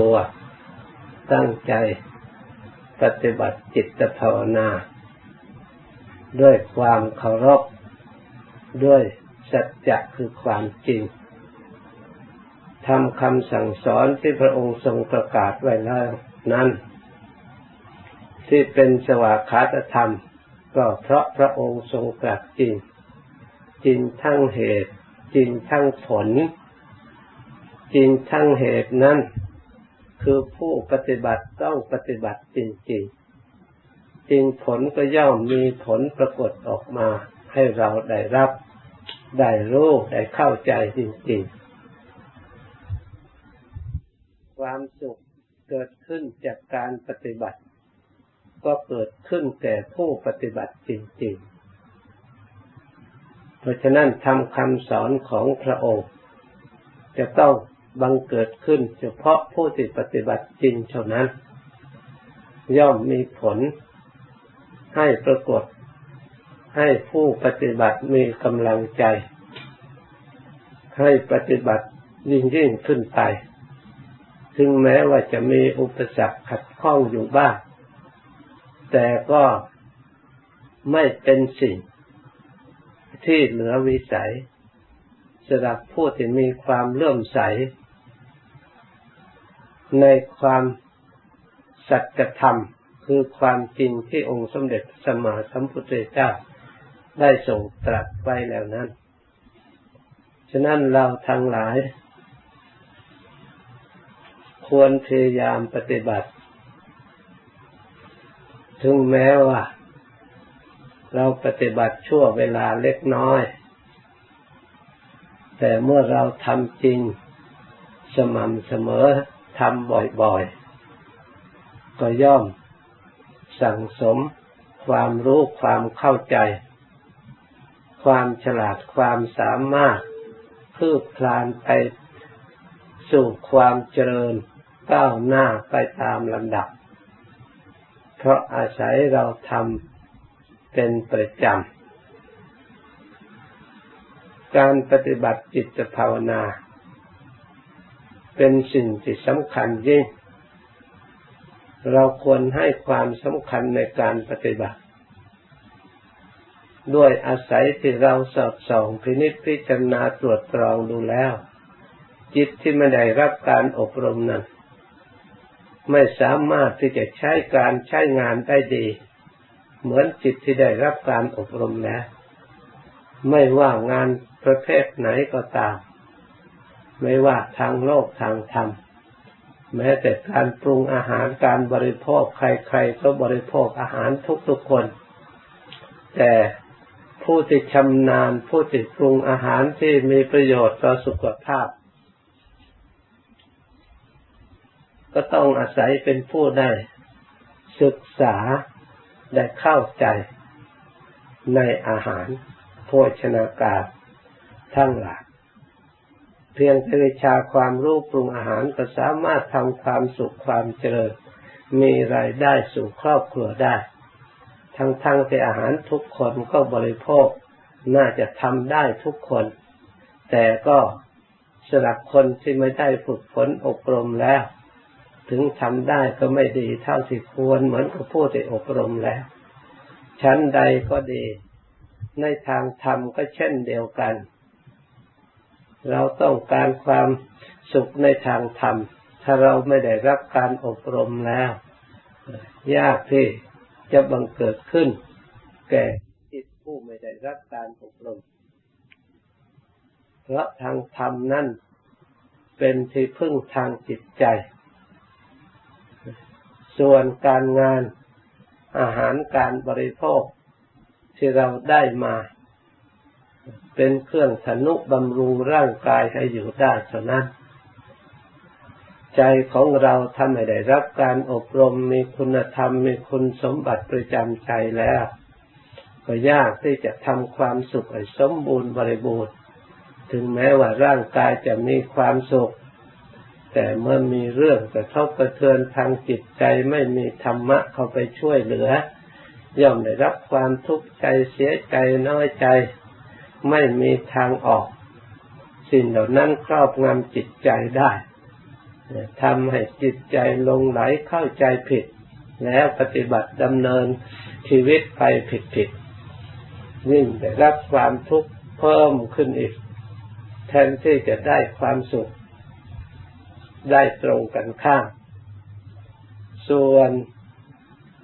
ตัวตั้งใจปฏิบัติจิตภาวนา ด้วยความเคารพ ด้วยสัจจะคือความจริงทำคำสั่งสอนที่พระองค์ทรงประกาศไว้แล้วนั้น ที่เป็นสวากขาตธรรม ก็เพราะพระองค์ทรงตรัสจริง จริงทั้งเหตุ จริงทั้งผล จริงทั้งเหตุนั้น คือผู้ปฏิบัติต้องปฏิบัติจริงจริงผลก็ย่อมมีผลปรากฏออกมา ให้เราได้รับ ได้รู้ได้เข้าใจจริงๆ ความสุขเกิดขึ้นจากการปฏิบัติ ก็เกิดขึ้นแก่ผู้ปฏิบัติจริงๆ เพราะฉะนั้นทำคำสอนของพระองค์ จะต้องบังเกิดขึ้นเฉพาะผู้ที่ปฏิบัติจริงเท่านั้น ย่อมมีผลให้ปรากฏ ให้ผู้ปฏิบัติมีกำลังใจ ให้ปฏิบัติยิ่งยิ่งขึ้นไป ถึงแม้ว่าจะมีอุปสรรคขัดข้องอยู่บ้าง แต่ก็ไม่เป็นสิ่ง ที่เหลือวิสัยสำหรับผู้ที่มีความเลื่อมใส ในความสัจธรรมคือความจริงที่องค์สมเด็จสมมาสัมพุทธเจ้าได้ทรงตรัสไว้แล้วนั้น ฉะนั้นเราทั้งหลาย ควรพยายามปฏิบัติ ถึงแม้ว่า เราปฏิบัติชั่วเวลาเล็กน้อย แต่เมื่อเราทำจริงสม่ำเสมอทำบ่อยๆ ก็ย่อมสั่งสมความรู้ความเข้าใจ ความฉลาดความสามารถคืบคลานไปสู่ความเจริญก้าวหน้าไปตามลำดับ เพราะอาศัยเราทำ เป็นประจำ การปฏิบัติจิตภาวนา เป็นสิ่งที่สำคัญยิ่ง เราควรให้ความสำคัญในการปฏิบัติ ด้วยอาศัยที่เราสอบส่องพินิจพิจารณาตรวจตรองดูแล้ว จิตที่ไม่ได้รับการอบรมนั้น ไม่สามารถที่จะใช้การใช้งานได้ดี เหมือนจิตที่ได้รับการอบรมแล้ว ไม่ว่างานประเภทไหนก็ตาม ไม่ว่าทางโลกทางธรรม แม้แต่การปรุงอาหารการบริโภคใครๆก็บริโภคอาหารทุกๆคน แต่ผู้ที่ชำนาญผู้ที่ปรุงอาหารที่มีประโยชน์ต่อสุขภาพ ก็ต้องอาศัยเป็นผู้ได้ศึกษา ได้เข้าใจในอาหารโภชนาการทั้งหลายเพียงแต่วิชาความรู้ปรุงอาหารก็สามารถทำความสุขความเจริญ มีรายได้สู่ครอบครัวได้ ทั้งทั้งที่อาหารทุกคนก็บริโภค น่าจะทำได้ทุกคน แต่ก็สำหรับคนที่ไม่ได้ฝึกฝนอบรมแล้ว ถึงทำได้ก็ไม่ดีเท่าที่ควรเหมือนกับผู้ที่อบรมแล้ว ชั้นใดก็ดี ในทางธรรมก็เช่นเดียวกัน เราต้องการความสุขในทางธรรม ถ้าเราไม่ได้รับการอบรมแล้ว ยากที่จะบังเกิดขึ้น แก่จิตผู้ไม่ได้รับการอบรม เพราะทางธรรมนั่นเป็นที่พึ่งทางจิตใจ ส่วนการงานอาหารการบริโภคที่เราได้มา เป็นเครื่องสนุบำรุงร่างกายให้อยู่ได้เท่านั้น ใจของเราทำให้ได้รับการอบรมมีคุณธรรมมีคุณสมบัติประจำใจแล้ว ก็ยากที่จะทำความสุขให้สมบูรณ์บริบูรณ์ ถึงแม้ว่าร่างกายจะมีความสุข แต่เมื่อมีเรื่องกระทบกระเทือนทางจิตใจไม่มีธรรมะเข้าไปช่วยเหลือ ย่อมได้รับความทุกข์ใจเสียใจน้อยใจ ไม่มีทางออก สิ่งเหล่านั้นครอบงำจิตใจได้ทำให้จิตใจลงไหลเข้าใจผิด แล้วปฏิบัติดำเนินชีวิตไปผิดผิดยิ่งได้รับความทุกข์เพิ่มขึ้นอีก แทนที่จะได้ความสุข ได้ตรงกันข้าม ส่วน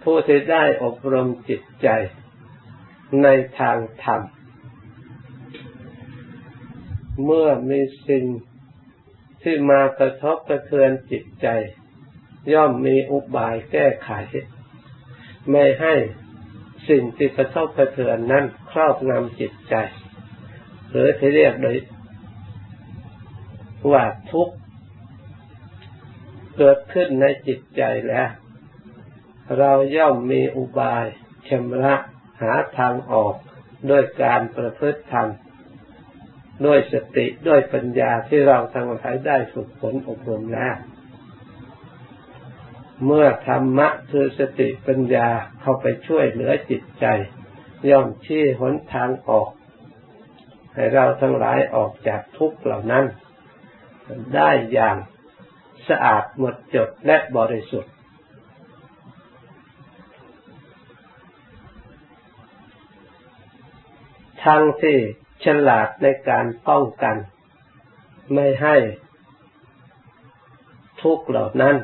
ผู้ที่ได้อบรมจิตใจในทางธรรม เมื่อมีสิ่งที่มากระทบกระเทือนจิตใจ ย่อมมีอุบายแก้ไข ไม่ให้สิ่งที่กระทบกระเทือนนั้นครอบงำจิตใจ หรือที่เรียกโดยว่าทุกข์ เกิดขึ้นในจิตใจแล้ว เราย่อมมีอุบายชำระหาทางออกด้วยการประพฤติธรรมด้วยสติด้วยปัญญาที่เราทั้งหลายได้ฝึกฝนอบรมแล้วเมื่อธรรมะคือสติปัญญาเข้าไปช่วยเหลือจิตใจ ย่อมชี้หนทางออก ให้เราทั้งหลายออกจากทุกข์เหล่านั้น ได้อย่าง สะอาดหมดจดและบริสุทธิ์ ทั้งที่ฉลาดในการป้องกัน ไม่ให้ทุกเหล่านั้น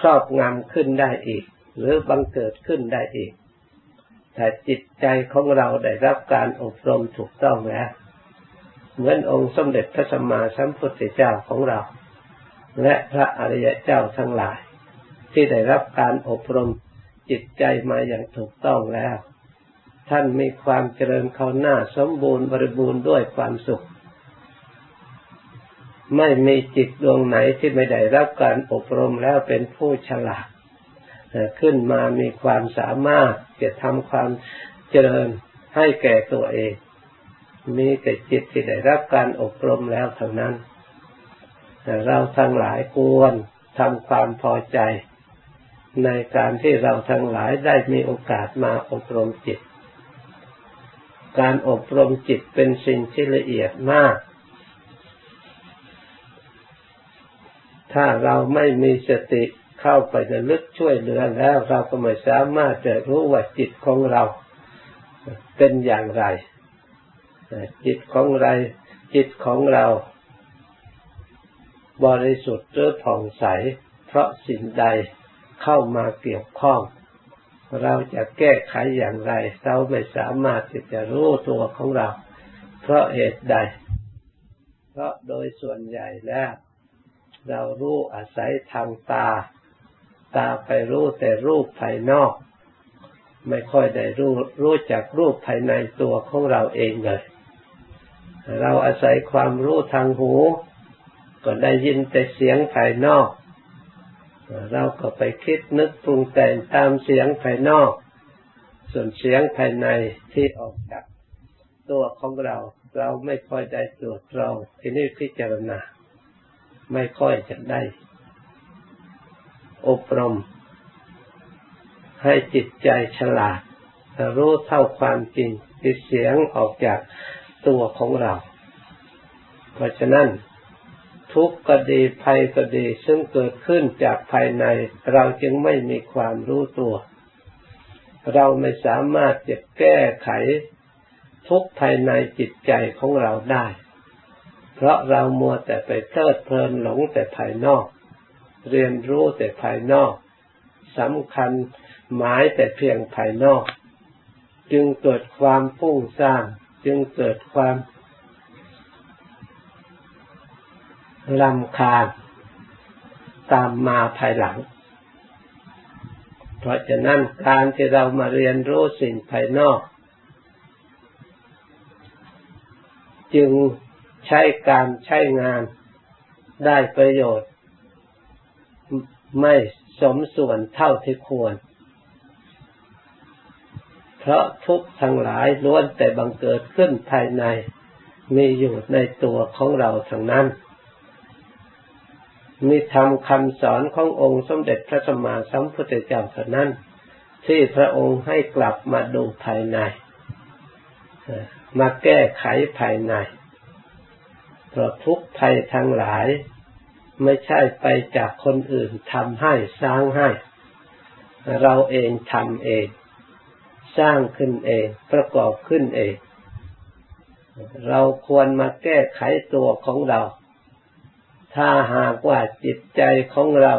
ครอบงำขึ้นได้อีก หรือบังเกิดขึ้นได้อีกแต่จิตใจของเราได้รับการอบรมถูกต้องแล้ว เหมือนองค์สมเด็จพระสัมมาสัมพุทธเจ้าของเรา และพระอริยเจ้าทั้งหลาย ที่ได้รับการอบรมจิตใจมาอย่างถูกต้องแล้ว ท่านมีความเจริญเขาหน้าสมบูรณ์บริบูรณ์ด้วยความสุข ไม่มีจิตดวงไหนที่ไม่ได้รับการอบรมแล้วเป็นผู้ฉลาดขึ้นมามีความสามารถจะทำความเจริญให้แก่ตัวเอง มีแต่จิตที่ได้รับการอบรมแล้วเท่านั้น เราทั้งหลายควรทำความพอใจ ในการที่เราทั้งหลายได้มีโอกาสมาอบรมจิต การอบรมจิตเป็นสิ่งที่ละเอียดมาก ถ้าเราไม่มีสติเข้าไประลึกช่วยเหลือแล้วเราก็ไม่สามารถจะรู้ว่าจิตของเราเป็นอย่างไร จิตของเราจิตของเรา บริสุทธิ์หรือผ่องใส เพราะสิ่งใดเข้ามาเกี่ยวข้อง เราจะแก้ไขอย่างไร เราไม่สามารถที่จะรู้ตัวของเรา เพราะเหตุใด เพราะโดยส่วนใหญ่แล้ว เรารู้อาศัยทางตา ตาไปรู้แต่รูปภายนอก ไม่ค่อยได้รู้รู้จักรูปภายในตัวของเราเองเลย เราอาศัยความรู้ทางหู ก็ได้ยินแต่เสียงภายนอก เราก็ไปคิดนึกปรุงแต่งตามเสียงภายนอก ส่วนเสียงภายในที่ออกจากตัวของเราเราไม่ค่อยได้ตรวจตรองที่นี่พิจารณา ไม่ค่อยจะได้ อบรม ให้จิตใจฉลาด รู้เท่าความจริงที่เสียงออกจากตัวของเรา เพราะฉะนั้น ทุกข์ก็ดีภัยก็ดี ซึ่งเกิดขึ้นจากภายใน เราจึงไม่มีความรู้ตัว เราไม่สามารถจะแก้ไขทุกภายในจิตใจของเราได้ เพราะเรามัวแต่ไปเพลิดเพลินหลงแต่ภายนอก เรียนรู้แต่ภายนอกสำคัญหมายแต่เพียงภายนอก จึงเกิดความฟุ้งซ่านจึงเกิดความ ลำคาญตามมาภายหลัง เพราะฉะนั้นการที่เรามาเรียนรู้สิ่งภายนอก จึงใช้การใช้งานได้ประโยชน์ ไม่สมส่วนเท่าที่ควร เพราะทุกทั้งหลายล้วนแต่บังเกิดขึ้นภายใน มีอยู่ในตัวของเราทั้งนั้น มีธรรมคำสอนขององค์สมเด็จพระสัมมาสัมพุทธเจ้าเท่านั้น ที่พระองค์ให้กลับมาดูภายใน มาแก้ไขภายใน เพราะทุกภัยทั้งหลาย ไม่ใช่ไปจากคนอื่นทำให้สร้างให้ เราเองทำเอง สร้างขึ้นเอง ประกอบขึ้นเอง เราควรมาแก้ไขตัวของเรา ถ้าหากว่าจิตใจของเรา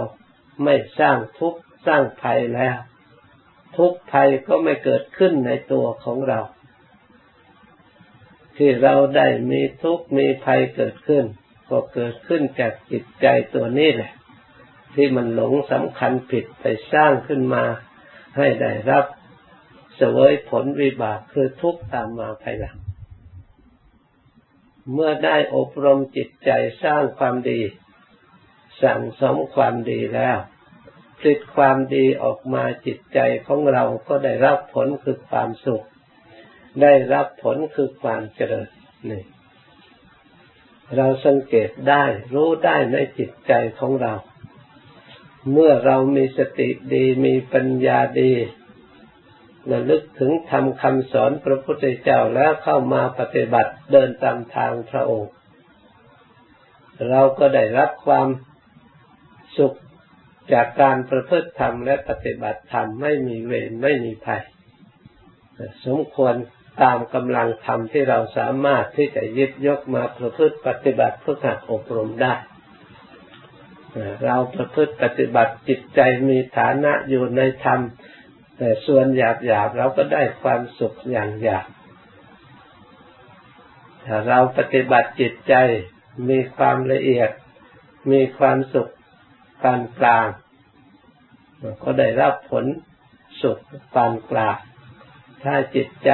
ไม่สร้างทุกข์สร้างภัยแล้ว ทุกภัยก็ไม่เกิดขึ้นในตัวของเรา ที่เราได้มีทุกข์มีภัยเกิดขึ้น ก็เกิดขึ้นจากจิตใจตัวนี้แหละ ที่มันหลงสำคัญผิดไปสร้างขึ้นมา ให้ได้รับเสวยผลวิบากคือทุกข์ตามมาภายหลัง เมื่อได้อบรมจิตใจสร้างความดี สั่งสมความดีแล้วผลิตความดีออกมาจิตใจของเราก็ได้รับผลคือความสุข ได้รับผลคือความเจริญนี่เราสังเกตได้รู้ได้ในจิตใจของเรา เมื่อเรามีสติดีมีปัญญาดี ระลึกถึงทำคำสอนพระพุทธเจ้าแล้วเข้ามาปฏิบัติเดินตามทางพระองค์ เราก็ได้รับความสุขจากการประพฤติธรรมและปฏิบัติธรรมไม่มีเวรไม่มีภัย สมควรตามกำลังธรรมที่เราสามารถที่จะยึดยกมาประพฤติปฏิบัติเพื่อการอบรมได้ เราประพฤติปฏิบัติจิตใจมีฐานะอยู่ในธรรม แต่ส่วนหยาบหยาบเราก็ได้ความสุขอย่างหยาบถ้าเราปฏิบัติจิตใจมีความละเอียด มีความสุขปานกลางก็ได้รับผลสุขปานกลางถ้าจิตใจ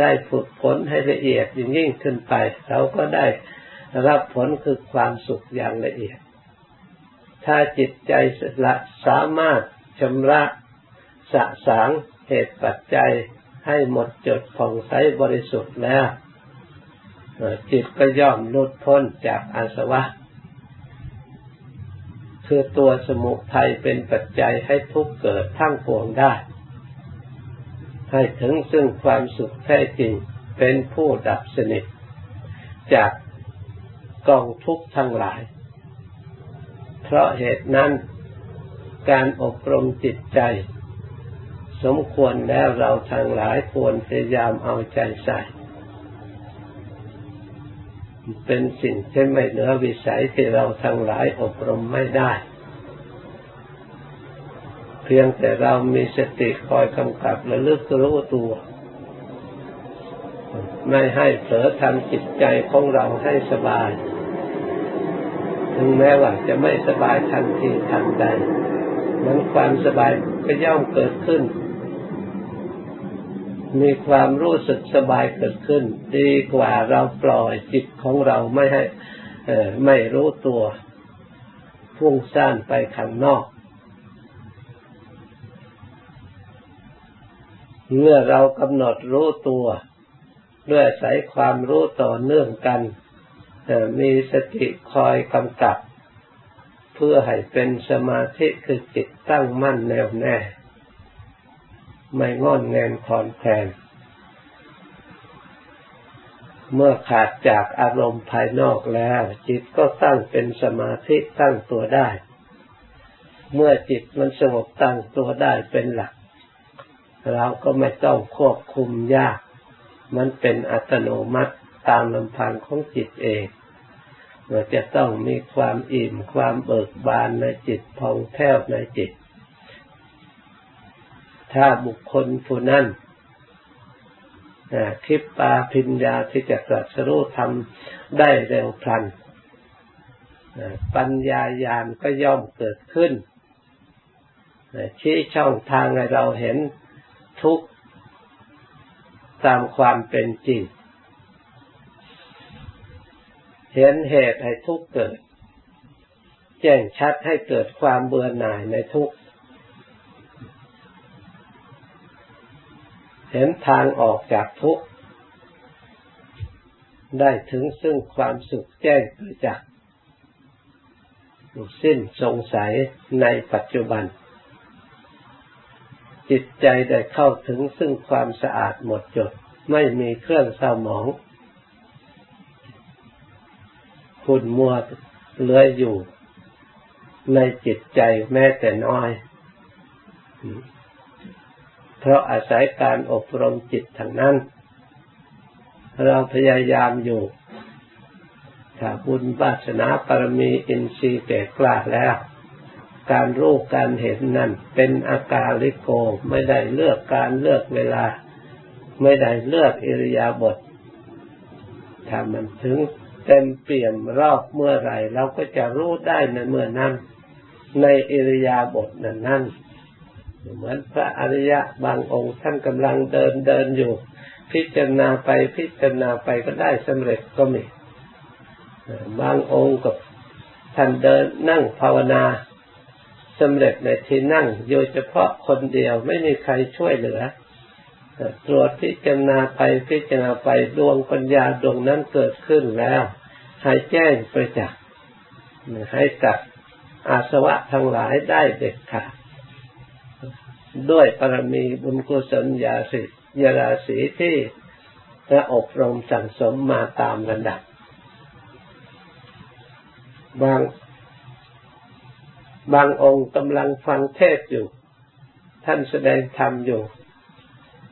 ได้ฝึกผลให้ละเอียดยิ่งยิ่งขึ้นไป เราก็ได้รับผลคือความสุขอย่างละเอียด ถ้าจิตใจละสามารถชำระ สะสางเหตุปัจจัยให้หมดจดผ่องใสบริสุทธิ์แล้วจิตก็ย่อมหลุดพ้นจากอาสวะ คือตัวสมุทัยเป็นปัจจัยให้ทุกเกิดทั้งปวงได้ ให้ถึงซึ่งความสุขแท้จริงเป็นผู้ดับสนิท จากกองทุกข์ทั้งหลาย เพราะเหตุนั้นการอบรมจิตใจ สมควรแล้วเราทั้งหลายควรพยายามเอาใจใส่ เป็นสิ่งที่ไม่เหนือวิสัยที่เราทั้งหลายอบรมไม่ได้ เพียงแต่เรามีสติคอยกำกับและลึกรู้ตัว ไม่ให้เผลอทำจิตใจของเราให้สบาย ถึงแม้ว่าจะไม่สบายทันทีทันใดมันความสบายก็ย่อมเกิดขึ้น มีความรู้สึกสบายเกิดขึ้น ดีกว่าเราปล่อยจิตของเราไม่ให้ไม่รู้ตัวพุ่งซ่านไปข้างนอก เมื่อเรากำหนดรู้ตัวด้วยสายความรู้ต่อเนื่องกันมีสติคอยกำกับ เพื่อให้เป็นสมาธิคือจิตตั้งมั่นแน่วแน่ ไม่งอนแงนคอนแคลนเมื่อขาดจากอารมณ์ภายนอกแล้ว จิตก็ตั้งเป็นสมาธิตั้งตัวได้ เมื่อจิตมันสงบตั้งตัวได้เป็นหลัก เราก็ไม่ต้องควบคุมยาก มันเป็นอัตโนมัติตามลำพังของจิตเองเราจะต้องมีความอิ่มความเบิกบานในจิตพองแผ้วในจิต ถ้าบุคคลผู้นั้นคิดปาพิญญาที่จะตรัสรู้ทำได้เร็วพลัน ปัญญาญาณก็ย่อมเกิดขึ้น ชี้ช่องทางให้เราเห็นทุกตามความเป็นจริง เห็นเหตุให้ทุกเกิด แจ้งชัดให้เกิดความเบื่อหน่ายในทุกข์ เห็นทางออกจากทุกข์ได้ถึงซึ่งความสุขแจ้งประจักษ์สิ้นสงสัยในปัจจุบัน จิตใจได้เข้าถึงซึ่งความสะอาดหมดจด ไม่มีเครื่องเศร้าหมองคุณมัวเลื้อยอยู่ในจิตใจแม้แต่น้อย เพราะอาศัยการอบรมจิตทางนั้น เราพยายามอยู่ ถ้าบุญบาสนาปรมีอินทรีย์แก่กล้าแล้ว การรู้การเห็นนั่นเป็นอากาลิโกไม่ได้เลือกการเลือกเวลา ไม่ได้เลือกอิริยาบถถ้ามันถึงเต็มเปี่ยมรอบเมื่อไรเราก็จะรู้ได้ในเมื่อนั้น ในอิริยาบถนั้นนั้น เหมือนพระอริยะบางองค์ท่านกำลังเดินเดินอยู่ พิจารณาไปพิจารณาไปก็ได้สำเร็จก็มีบางองค์กับท่านเดินนั่งภาวนาสำเร็จในที่นั่งโดยเฉพาะคนเดียวไม่มีใครช่วยเหลือตรวจพิจารณาไปพิจารณาไปดวงปัญญาดวงนั้นเกิดขึ้นแล้วให้แจ้งประจักษ์ให้ตัดอาสวะทั้งหลายได้เด็ดขาด ด้วยปรมีบุญกุศลญาสิยาราศีที่ระอบรมสั่งสมมาตามระดับ บาง บางองค์กำลังฟังเทศอยู่ ท่านแสดงธรรมอยู่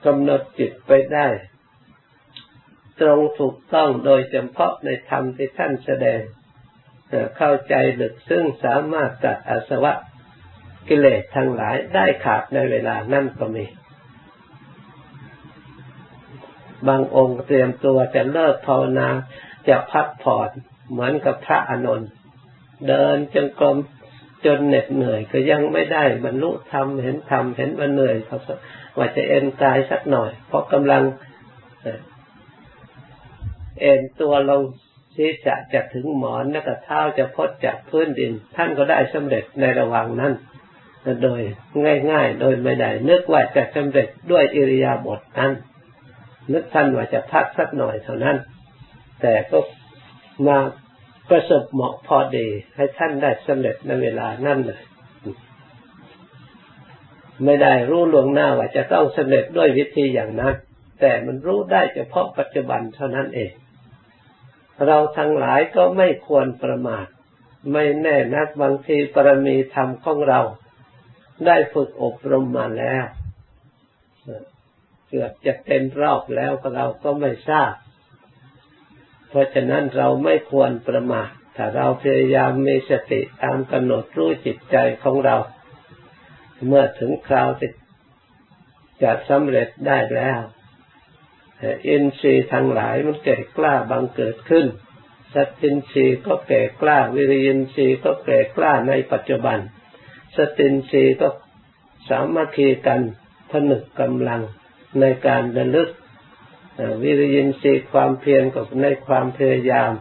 กำหนดจิตไปได้ ตรงถูกต้องโดยเฉพาะในธรรมที่ท่านแสดงเข้าใจลึกซึ่งสามารถตัดอาสวะ กิเลสทั้งหลายได้ขาดในเวลานั่นก็มี บางองค์เตรียมตัวจะเลิกภาวนาจะพักผ่อนเหมือนกับพระอานนท์เดินจงกรมจนเหน็ดเหนื่อยก็ยังไม่ได้บรรลุธรรมเห็นธรรมเห็นว่าเหนื่อยเขาว่าจะเอ็นกายสักหน่อย เพราะกำลังเอ็นตัวลงศีรษะจะถึงหมอนแล้วก็เท้าจะพดจากพื้นดิน ท่านก็ได้สำเร็จในระหว่างนั้น โดยง่ายๆ โดยไม่ได้ นึกว่าจะสำเร็จด้วยอิริยาบถนั้น นึกท่านว่าจะพักสักหน่อยเท่านั้น แต่ก็มาประสบเหมาะพอดี ให้ท่านได้สำเร็จในเวลานั่นเลยไม่ได้รู้ลวงหน้าว่าจะต้องสำเร็จด้วยวิธีอย่างนั้น แต่มันรู้ได้เฉพาะปัจจุบันเท่านั้นเอง เราทั้งหลายก็ไม่ควรประมาท ไม่แน่นักบางทีปรมีธรรมของเรา ได้ฝึกอบรมมาแล้วเกือบจะเต็มรอบแล้วเราก็ไม่ทราบ เพราะฉะนั้นเราไม่ควรประมาทถ้าเราพยายามมีสติตามกำหนดรู้จิตใจของเรา เมื่อถึงคราวที่จะสำเร็จได้แล้วอินทรีย์ทั้งหลายมันเก่กล้าบังเกิดขึ้นสัตตินทรีย์ก็แก่กล้าวิริยินทรีย์ก็แก่กล้าในปัจจุบัน สตินทรีก็สามัคคีกันผนึกกำลังในการระลึกวิริยินทรีย์ความเพียรกับในความพยายาม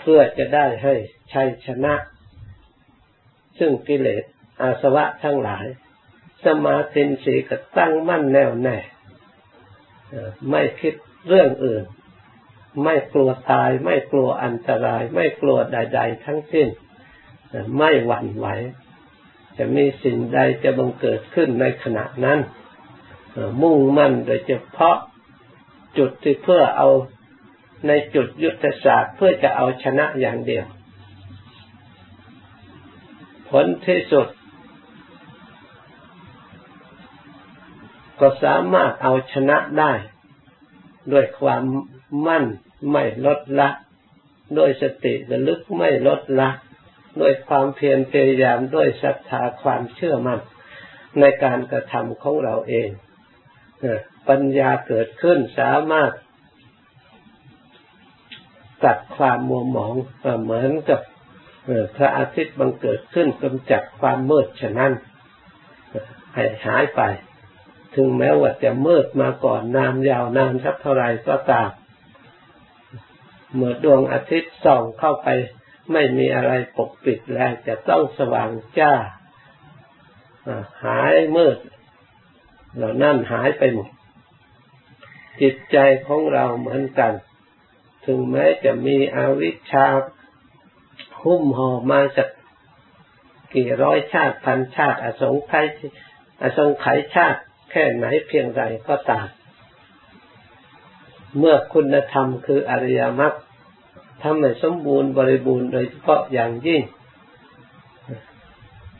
เพื่อจะได้ให้ชัยชนะ ซึ่งกิเลสอาสวะทั้งหลาย สมาธิสีก็ตั้งมั่นแน่วแน่ไม่คิดเรื่องอื่น ไม่กลัวตาย ไม่กลัวอันตราย ไม่กลัวใด ๆ ทั้งสิ้น ไม่หวั่นไหว จะมีสิ่งใดจะบังเกิดขึ้นในขณะนั้นมุ่งมั่นโดยเฉพาะจุดที่เพื่อเอาในจุดยุทธศาสตร์เพื่อจะเอาชนะอย่างเดียว ผลที่สุด ก็สามารถเอาชนะได้ ด้วยความมั่นไม่ลดละ ด้วยสติระลึกไม่ลดละ ด้วยความเพียรพยายามด้วยศรัทธาความเชื่อมั่นในการกระทำของเราเองปัญญาเกิดขึ้นสามารถตัดความมัวหมองเหมือนกับพระอาทิตย์บังเกิดขึ้นกำจัดความมืดฉะนั้นให้หายไป ถึงแม้ว่าจะมืดมาก่อนนานยาวนานสักเท่าไรก็ตามเมื่อดวงอาทิตย์ส่องเข้าไป ไม่มีอะไรปกปิดแล้วจะต้องสว่างจ้าหายมืดเหล่านั้นหายไปหมด จิตใจของเราเหมือนกัน ถึงแม้จะมีอวิชชาหุ้มห่อมาจากกี่ร้อยชาติพันชาติ อสงไขยอสงไขยชาติ แค่ไหนเพียงไรก็ตาม เมื่อคุณธรรมคืออริยมรรค ทำให้สมบูรณ์บริบูรณ์โดยเฉพาะอย่างยิ่ง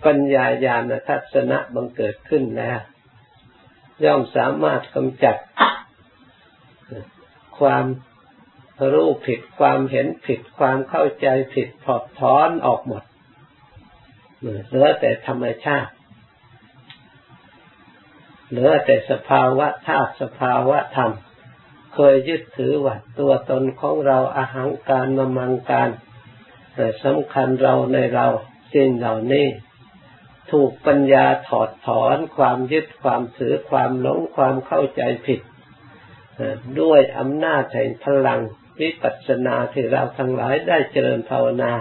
ปัญญาญาณทัศนะบังเกิดขึ้นแล้ว ย่อมสามารถกำจัด ความรู้ผิดความเห็นผิดความเข้าใจผิดถอดถอนออกหมดเหลือแต่ธรรมชาติเหลือแต่สภาวะธาตุสภาวะธรรม เคยยึดถือว่าตัวตนของเราอาหังการมมังการสำคัญเราในเราสิ่งเหล่านี้ ถูกปัญญาถอดถอนความยึดความถือความหลงความเข้าใจผิด ด้วยอำนาจแห่งพลังวิปัสสนาที่เราทั้งหลายได้เจริญภาวนา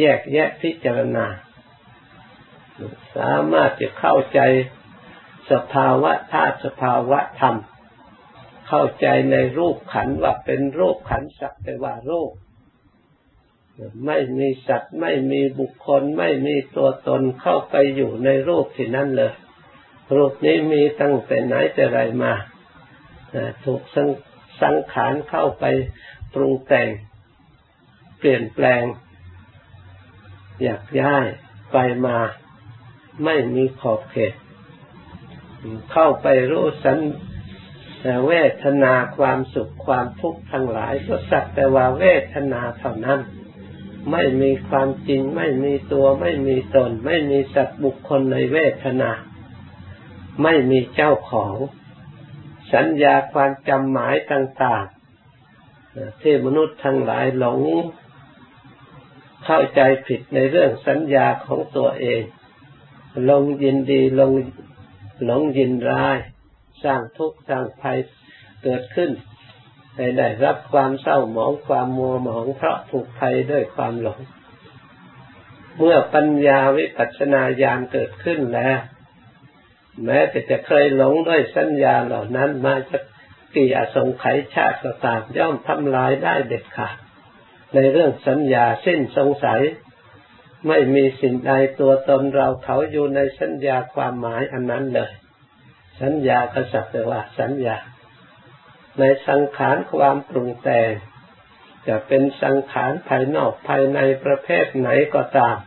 แยกแยะพิจารณา สามารถจะเข้าใจสภาวะธาตุสภาวะธรรม เข้าใจในรูปขันว่าเป็นรูปขันสักแต่ว่ารูปไม่มีสัตว์ไม่มีบุคคล ไม่มีตัวตนเข้าไปอยู่ในรูปที่นั่นเลย รูปนี้มีตั้งแต่ไหนแต่ไรมาถูกสังสงขารเข้าไปปรุงแต่ง เปลี่ยนแปลง อยากย้ายไปมาไม่มีขอบเขต เข้าไปรู้สัน เวทนาความสุขความทุกข์ทั้งหลายก็สักแต่ว่าเวทนาเท่านั้น ไม่มีความจริง ไม่มีตัวไม่มีตน ไม่มีสัตว์บุคคลในเวทนา ไม่มีเจ้าของ สัญญาความจำหมายต่างๆที่มนุษย์ทั้งหลายหลง เข้าใจผิดในเรื่องสัญญาของตัวเอง ลงยินดีลงหลงยินร้าย สร้างทุกข์สร้างภัยเกิดขึ้นให้ได้รับความเศร้าหมองความมัวหมองเพราะถูกภัยด้วยความหลง เมื่อปัญญาวิปัสสนาญาณเกิดขึ้นแล้ว แม้แต่จะเคยหลงด้วยสัญญาเหล่านั้นมาจะกี่อสงไขยชาติก็ตามย่อมทำลายได้เด็ดขาดในเรื่องสัญญาสิ้นสงสัย ไม่มีสิ่งใดตัวตนเราเขาอยู่ในสัญญาความหมายอันนั้นเลย สัญญาก็สักแต่ว่าสัญญา ในสังขารความปรุงแต่งจะเป็นสังขารภายนอกภายในประเภทไหนก็ตาม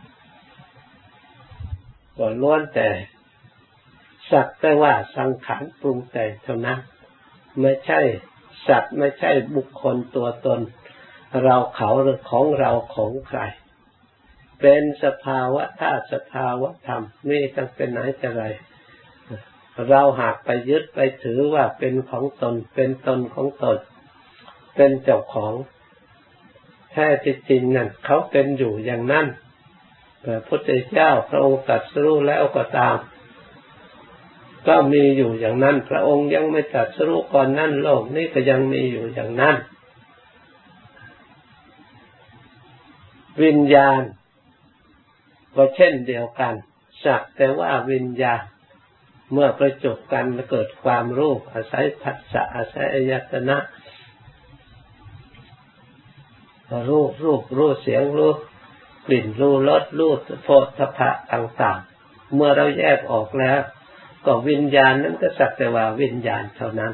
ก็ล้วนแต่ สักแต่ว่าสังขารปรุงแต่งเท่านั้น ไม่ใช่สัตว์ไม่ใช่บุคคลตัวตน เราเขาหรือของเราของใคร เป็นสภาวะธาตุสภาวะธรรมนี่ตั้งเป็นไหนแต่ไร เราหากไปยึดไปถือว่าเป็นของตน เป็นตนของตน เป็นเจ้าของ แท้จริงนั่นเขาเป็นอยู่อย่างนั้นพระพุทธเจ้าพระองค์ตรัสรู้แล้วก็ตาม ก็มีอยู่อย่างนั้น พระองค์ยังไม่ตรัสรู้ก่อนนั้นโลกนี้ก็ยังมีอยู่อย่างนั้น วิญญาณก็เช่นเดียวกันสักแต่ว่าวิญญาณ เมื่อประจบกันเกิดความรู้อาศัยผัสสะอาศัยอายตนะรูปรูปรู้เสียงรู้กลิ่นรู้รสรู้โพธพะต่างๆ เมื่อเราแยกออกแล้ว ก็วิญญาณนั้นก็สักแต่ว่าวิญญาณเท่านั้น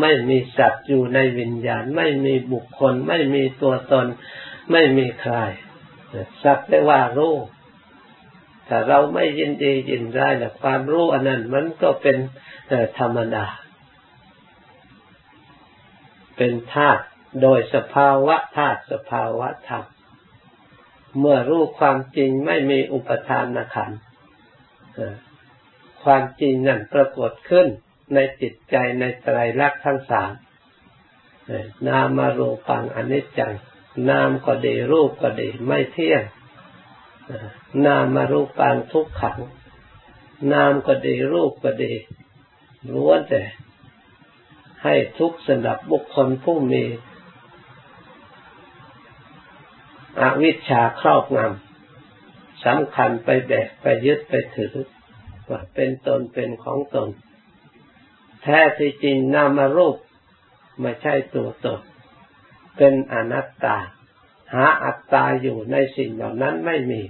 ไม่มีสัตว์อยู่ในวิญญาณ ไม่มีบุคคล ไม่มีตัวตน ไม่มีใครสักแต่ว่ารู้ ถ้าเราไม่ยินดียินร้ายนะความรู้อันนั้นมันก็เป็นธรรมดา เป็นธาตุโดยสภาวะธาตุสภาวะธรรมเมื่อรู้ความจริงไม่มีอุปทานนขันความจริงนั่นปรากฏขึ้นในจิตใจในไตรลักษณ์ทั้งสามนามารูปังอนิจจัง นามก็ดีรูปก็ดีไม่เที่ยง นามารูปังทุกขัง นามก็ดีรูปก็ดีล้วนแต่ ให้ทุกสำหรับบุคคลผู้มีอวิชชาครอบงำสำคัญไปแบกไปยึดไปถือว่าเป็นตนเป็นของตน แท้ที่จริงนามารูปไม่ใช่ตัวตน เป็นอนัตตา หาอัตตาอยู่ในสิ่งเหล่านั้นไม่มี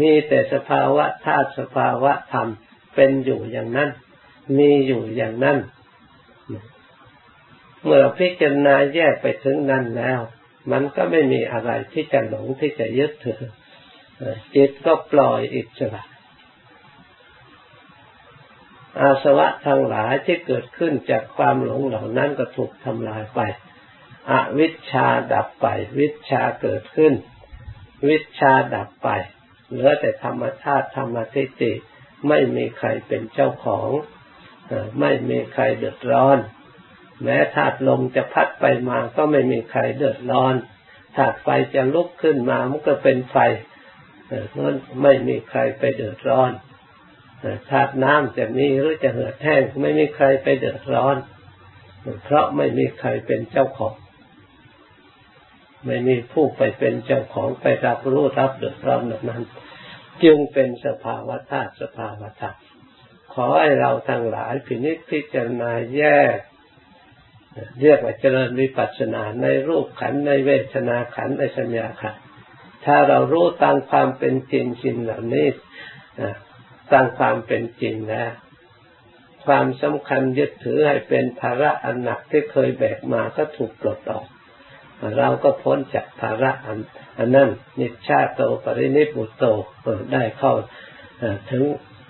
มีแต่สภาวะธาตุสภาวะธรรมเป็นอยู่อย่างนั้น มีอยู่อย่างนั้น เมื่อพิจารณาแยกไปถึงนั้นแล้ว มันก็ไม่มีอะไรที่จะหลงที่จะยึดถือจิตก็ปล่อยอิสระอาสวะทั้งหลายที่เกิดขึ้นจากความหลงเหล่านั้นก็ถูกทำลายไป อวิชชาดับไป วิชาเกิดขึ้น วิชาดับไป เหลือแต่ธรรมชาติธรรมทิฏฐิไม่มีใครเป็นเจ้าของไม่มีใครเดือดร้อน แม้ธาตุลมจะพัดไปมาก็ไม่มีใครเดือดร้อนธาตุไฟจะลุกขึ้นมามันก็เป็นไฟนั้นไม่มีใครไปเดือดร้อนธาตุน้ำจะมีหรือจะเหือดแห้งไม่มีใครไปเดือดร้อน เพราะไม่มีใครเป็นเจ้าของ ไม่มีผู้ไปเป็นเจ้าของไปรับรู้รับเดือดร้อนแบบนั้น จึงเป็นสภาวะธาตุสภาวะธรรมขอให้เราทั้งหลายพินิจพิจารณาแยก เรียกว่าเจริญวิปัสสนาในรูปขันในเวทนาขันในสัญญาขันถ้าเรารู้ตามความเป็นจริงจริงเหล่านี้ตามความเป็นจริงแล้วความสำคัญยึดถือให้เป็นภาระอันหนักที่เคยแบกมาก็ถูกปลดออก เราก็พ้นจากภาระอันนั้นนิชาโตปรินิพุโตได้เข้าถึง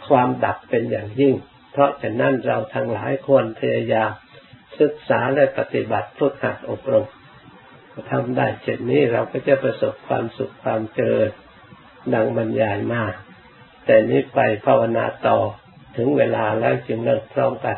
ความดับเป็นอย่างยิ่ง เพราะฉะนั้นเราทั้งหลายควรพยายามศึกษาและปฏิบัติพุทธอบรมทำได้เช่นนี้เราก็จะประสบความสุขความเจริญดังบรรยายมา แต่นี้ไปภาวนาต่อถึงเวลาแล้วจึงเลิกพร้อมกัน